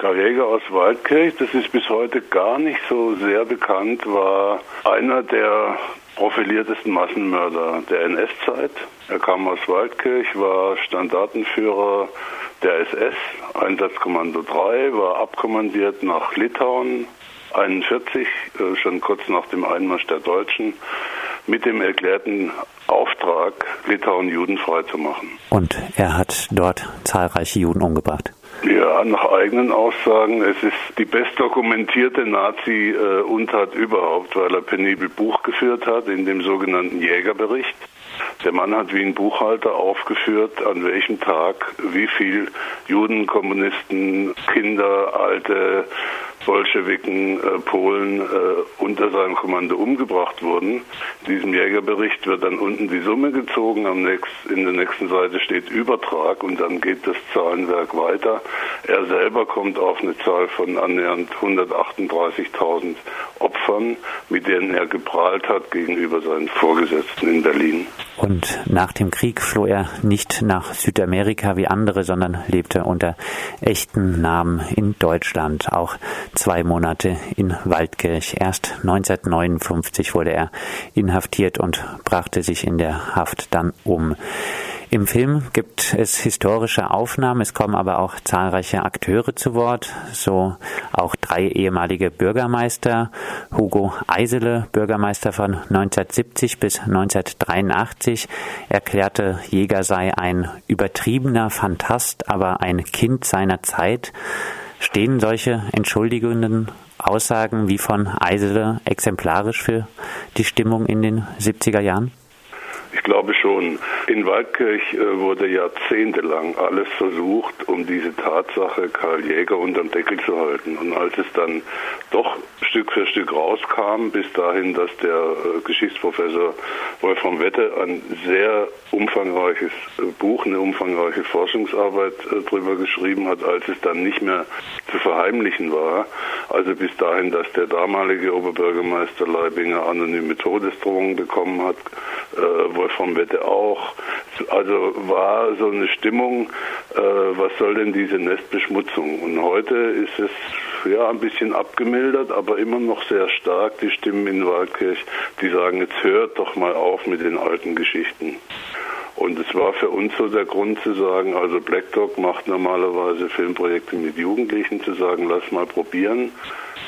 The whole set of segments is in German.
Karl Jäger aus Waldkirch, das ist bis heute gar nicht so sehr bekannt, war einer der profiliertesten Massenmörder der NS-Zeit. Er kam aus Waldkirch, war Standartenführer der SS, Einsatzkommando 3, war abkommandiert nach Litauen, 41, äh, schon kurz nach dem Einmarsch der Deutschen, mit dem erklärten Auftrag, Litauen judenfrei zu machen. Und er hat dort zahlreiche Juden umgebracht. Nach eigenen Aussagen, es ist die bestdokumentierte Nazi-Untat überhaupt, weil er penibel Buch geführt hat in dem sogenannten Jägerbericht. Der Mann hat wie ein Buchhalter aufgeführt, an welchem Tag wie viel Juden, Kommunisten, Kinder, Alte, Bolschewiken, äh, Polen äh, unter seinem Kommando umgebracht wurden. In diesem Jägerbericht wird dann unten die Summe gezogen, am nächst, in der nächsten Seite steht Übertrag und dann geht das Zahlenwerk weiter. Er selber kommt auf eine Zahl von annähernd 138.000 Opfern, mit denen er geprahlt hat gegenüber seinen Vorgesetzten in Berlin. Und nach dem Krieg floh er nicht nach Südamerika wie andere, sondern lebte unter echten Namen in Deutschland. Auch zwei Monate in Waldkirch. Erst 1959 wurde er inhaftiert und brachte sich in der Haft dann um. Im Film gibt es historische Aufnahmen, es kommen aber auch zahlreiche Akteure zu Wort, so auch drei ehemalige Bürgermeister. Hugo Eisele, Bürgermeister von 1970 bis 1983, erklärte, Jäger sei ein übertriebener Fantast, aber ein Kind seiner Zeit. Stehen solche entschuldigenden Aussagen wie von Eisele exemplarisch für die Stimmung in den 70er Jahren? Ich glaube schon. In Waldkirch äh, wurde jahrzehntelang alles versucht, um diese Tatsache Karl Jäger unterm Deckel zu halten. Und als es dann doch Stück für Stück rauskam, bis dahin, dass der äh, Geschichtsprofessor Wolfram Wette ein sehr umfangreiches äh, Buch, eine umfangreiche Forschungsarbeit drüber geschrieben hat, als es dann nicht mehr zu verheimlichen war. Also bis dahin, dass der damalige Oberbürgermeister Leibinger anonyme Todesdrohungen bekommen hat, Wolfram Wette auch. Also war so eine Stimmung, äh, was soll denn diese Nestbeschmutzung? Und heute ist es ja ein bisschen abgemildert, aber immer noch sehr stark die Stimmen in Waldkirch, die sagen, jetzt hört doch mal auf mit den alten Geschichten. Und es war für uns so der Grund zu sagen, also Black Dog macht normalerweise Filmprojekte mit Jugendlichen, zu sagen, lass mal probieren.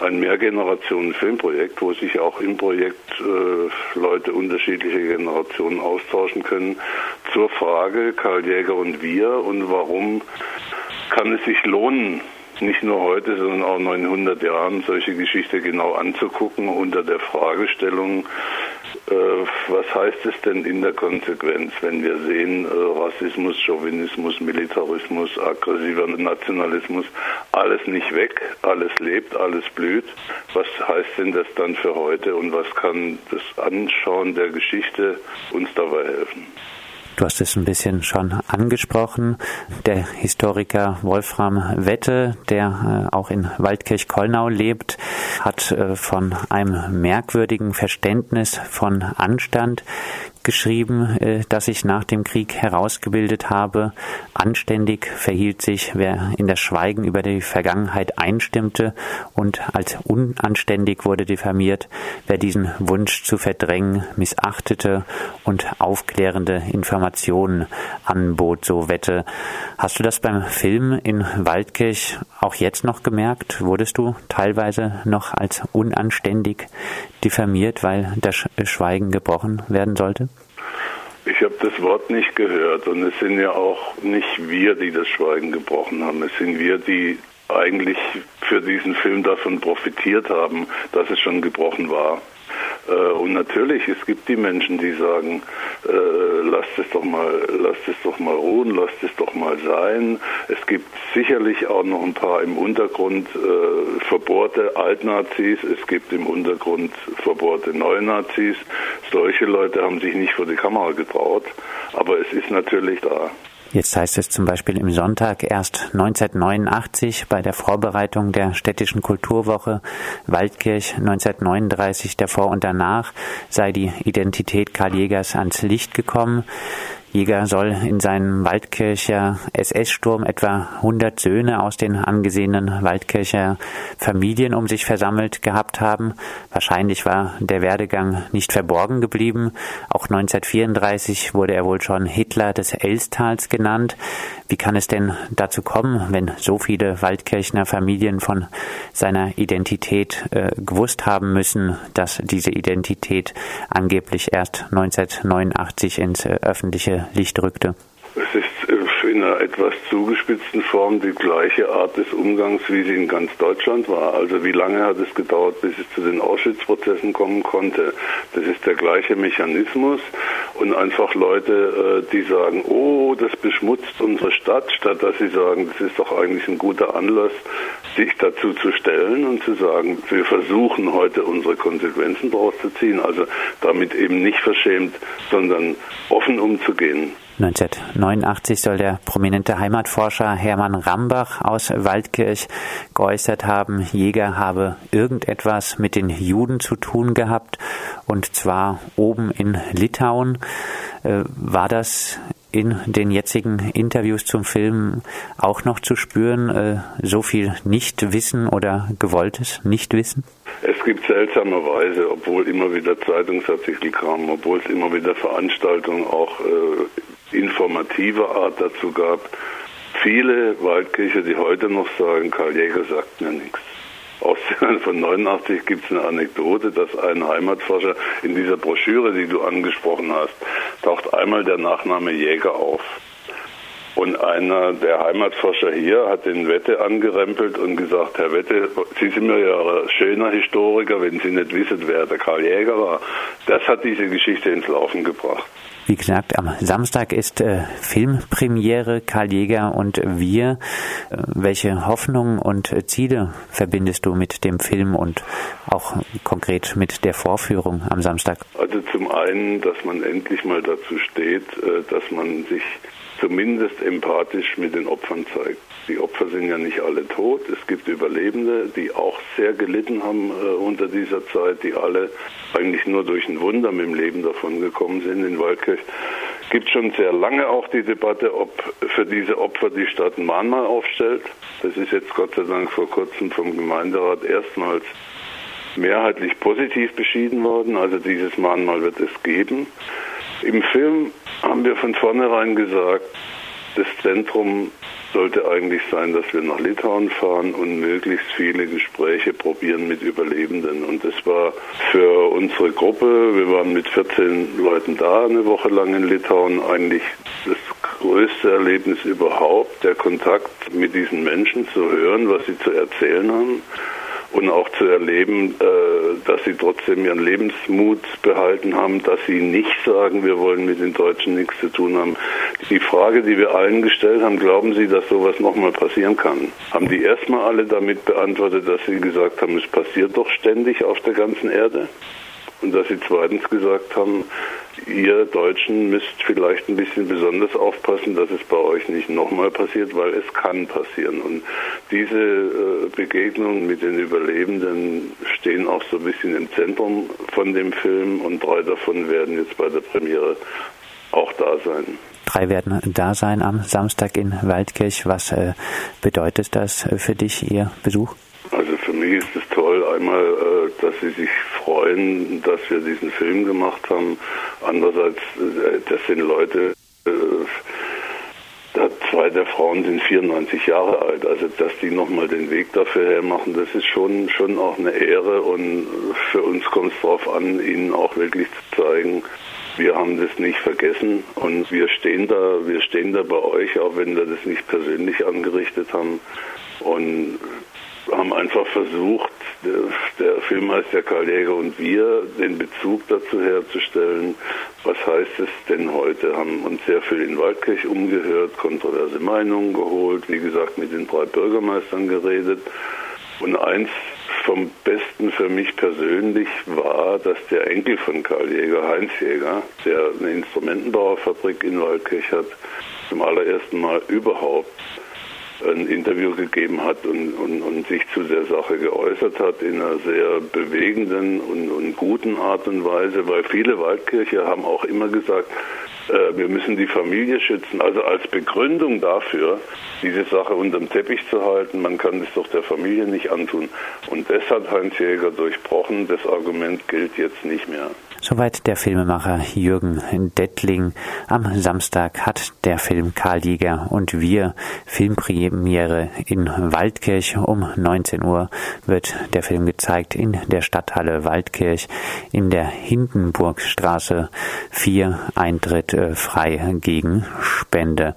Ein Mehrgenerationen-Filmprojekt, wo sich auch im Projekt äh, Leute unterschiedlicher Generationen austauschen können, zur Frage Karl Jäger und wir und warum kann es sich lohnen, nicht nur heute, sondern auch 900 Jahren solche Geschichte genau anzugucken unter der Fragestellung, was heißt es denn in der Konsequenz, wenn wir sehen, äh, Rassismus, Chauvinismus, Militarismus, aggressiver Nationalismus, alles nicht weg, alles lebt, alles blüht. Was heißt denn das dann für heute und was kann das Anschauen der Geschichte uns dabei helfen? Du hast es ein bisschen schon angesprochen. Der Historiker Wolfram Wette, der äh, auch in Waldkirch-Kollnau lebt, hat äh, von einem merkwürdigen Verständnis von Anstand geschrieben, äh, das ich nach dem Krieg herausgebildet habe. Anständig verhielt sich, wer in das Schweigen über die Vergangenheit einstimmte und als unanständig wurde diffamiert, wer diesen Wunsch zu verdrängen missachtete und aufklärende Informationen anbot, so Wette. Hast du das beim Film in Waldkirch auch jetzt noch gemerkt? Wurdest du teilweise noch als unanständig diffamiert, weil das Schweigen gebrochen werden sollte? Ich habe das Wort nicht gehört und es sind ja auch nicht wir, die das Schweigen gebrochen haben. Es sind wir, die eigentlich für diesen Film davon profitiert haben, dass es schon gebrochen war. Äh, und natürlich, es gibt die Menschen, die sagen, äh, lasst es doch mal, lasst es doch mal ruhen, lasst es doch mal sein. Es gibt sicherlich auch noch ein paar im Untergrund äh, verbohrte Altnazis, es gibt im Untergrund verbohrte Neunazis. Solche Leute haben sich nicht vor die Kamera getraut, aber es ist natürlich da. Jetzt heißt es zum Beispiel im Sonntag erst 1989 bei der Vorbereitung der städtischen Kulturwoche Waldkirch 1939 davor und danach sei die Identität Karl Jägers ans Licht gekommen. Jäger soll in seinem Waldkircher SS-Sturm etwa 100 Söhne aus den angesehenen Waldkircher Familien um sich versammelt gehabt haben. Wahrscheinlich war der Werdegang nicht verborgen geblieben. Auch 1934 wurde er wohl schon Hitler des Elstals genannt. Wie kann es denn dazu kommen, wenn so viele Waldkirchner Familien von seiner Identität äh, gewusst haben müssen, dass diese Identität angeblich erst 1989 ins äh, öffentliche Licht rückte? Es ist äh, in einer etwas zugespitzten Form die gleiche Art des Umgangs, wie sie in ganz Deutschland war. Also wie lange hat es gedauert, bis es zu den Auschwitz-Prozessen kommen konnte? Das ist der gleiche Mechanismus und einfach Leute, äh, die sagen, oh, das beschmutzt unsere Stadt, statt dass sie sagen, das ist doch eigentlich ein guter Anlass, sich dazu zu stellen und zu sagen, wir versuchen heute unsere Konsequenzen daraus zu ziehen. Also damit eben nicht verschämt, sondern offen umzugehen. 1989 soll der prominente Heimatforscher Hermann Rambach aus Waldkirch geäußert haben, Jäger habe irgendetwas mit den Juden zu tun gehabt, und zwar oben in Litauen. Äh, war das in den jetzigen Interviews zum Film auch noch zu spüren, äh, so viel Nichtwissen oder gewolltes Nichtwissen? Es gibt seltsamerweise, obwohl immer wieder Zeitungsartikel kamen, obwohl es immer wieder Veranstaltungen auch äh, informativer Art dazu gab, viele Waldkirche, die heute noch sagen, Karl Jäger sagt mir nichts. Aus von 89 gibt es eine Anekdote, dass ein Heimatforscher in dieser Broschüre, die du angesprochen hast, taucht einmal der Nachname Jäger auf. Und einer der Heimatforscher hier hat den Wette angerempelt und gesagt, Herr Wette, Sie sind mir ja ein schöner Historiker, wenn Sie nicht wissen, wer der Karl Jäger war. Das hat diese Geschichte ins Laufen gebracht. Wie gesagt, am Samstag ist äh, Filmpremiere Karl Jäger und wir. Äh, welche Hoffnungen und äh, Ziele verbindest du mit dem Film und auch konkret mit der Vorführung am Samstag? Also zum einen, dass man endlich mal dazu steht, äh, dass man sich zumindest empathisch mit den Opfern zeigt. Die Opfer sind ja nicht alle tot. Es gibt Überlebende, die auch sehr gelitten haben äh, unter dieser Zeit, die alle eigentlich nur durch ein Wunder mit dem Leben davon gekommen sind in Waldkirch. Gibt schon sehr lange auch die Debatte, ob für diese Opfer die Stadt ein Mahnmal aufstellt. Das ist jetzt Gott sei Dank vor kurzem vom Gemeinderat erstmals mehrheitlich positiv beschieden worden. Also dieses Mahnmal wird es geben. Im Film haben wir von vornherein gesagt, das Zentrum sollte eigentlich sein, dass wir nach Litauen fahren und möglichst viele Gespräche probieren mit Überlebenden. Und das war für unsere Gruppe, wir waren mit 14 Leuten da eine Woche lang in Litauen, eigentlich das größte Erlebnis überhaupt, der Kontakt mit diesen Menschen zu hören, was sie zu erzählen haben und auch zu erleben, äh, dass sie trotzdem ihren Lebensmut behalten haben, dass sie nicht sagen, wir wollen mit den Deutschen nichts zu tun haben. Die Frage, die wir allen gestellt haben, glauben Sie, dass sowas nochmal passieren kann? Haben die erstmal alle damit beantwortet, dass sie gesagt haben, es passiert doch ständig auf der ganzen Erde? Und dass sie zweitens gesagt haben, ihr Deutschen müsst vielleicht ein bisschen besonders aufpassen, dass es bei euch nicht nochmal passiert, weil es kann passieren. Und diese äh, Begegnungen mit den Überlebenden stehen auch so ein bisschen im Zentrum von dem Film und drei davon werden jetzt bei der Premiere auch da sein. Drei werden da sein am Samstag in Waldkirch. Was äh, bedeutet das für dich, Ihr Besuch? Also für mich ist es toll, einmal, äh, dass Sie sich freuen, dass wir diesen Film gemacht haben. Andererseits, äh, das sind Leute, äh, zwei der Frauen sind 94 Jahre alt. Also, dass die nochmal den Weg dafür hermachen, das ist schon, schon auch eine Ehre. Und für uns kommt es darauf an, ihnen auch wirklich zu zeigen, wir haben das nicht vergessen und wir stehen da, wir stehen da bei euch, auch wenn wir das nicht persönlich angerichtet haben. Und haben einfach versucht, der, der Film Karl Jäger und wir, den Bezug dazu herzustellen. Was heißt es denn heute? Haben uns sehr viel in Waldkirch umgehört, kontroverse Meinungen geholt, wie gesagt, mit den drei Bürgermeistern geredet. Und eins vom Besten für mich persönlich war, dass der Enkel von Karl Jäger, Heinz Jäger, der eine Instrumentenbauerfabrik in Waldkirch hat, zum allerersten Mal überhaupt ein Interview gegeben hat und, und, und, sich zu der Sache geäußert hat in einer sehr bewegenden und, und, guten Art und Weise, weil viele Waldkirche haben auch immer gesagt, äh, wir müssen die Familie schützen. Also als Begründung dafür, diese Sache unterm Teppich zu halten, man kann es doch der Familie nicht antun. Und das hat Heinz Jäger durchbrochen. Das Argument gilt jetzt nicht mehr. Soweit der Filmemacher Jürgen Dettling. Am Samstag hat der Film Karl Jäger und wir Filmpremiere in Waldkirch. Um 19 Uhr wird der Film gezeigt in der Stadthalle Waldkirch in der Hindenburgstraße 4 Eintritt äh, frei gegen Spende.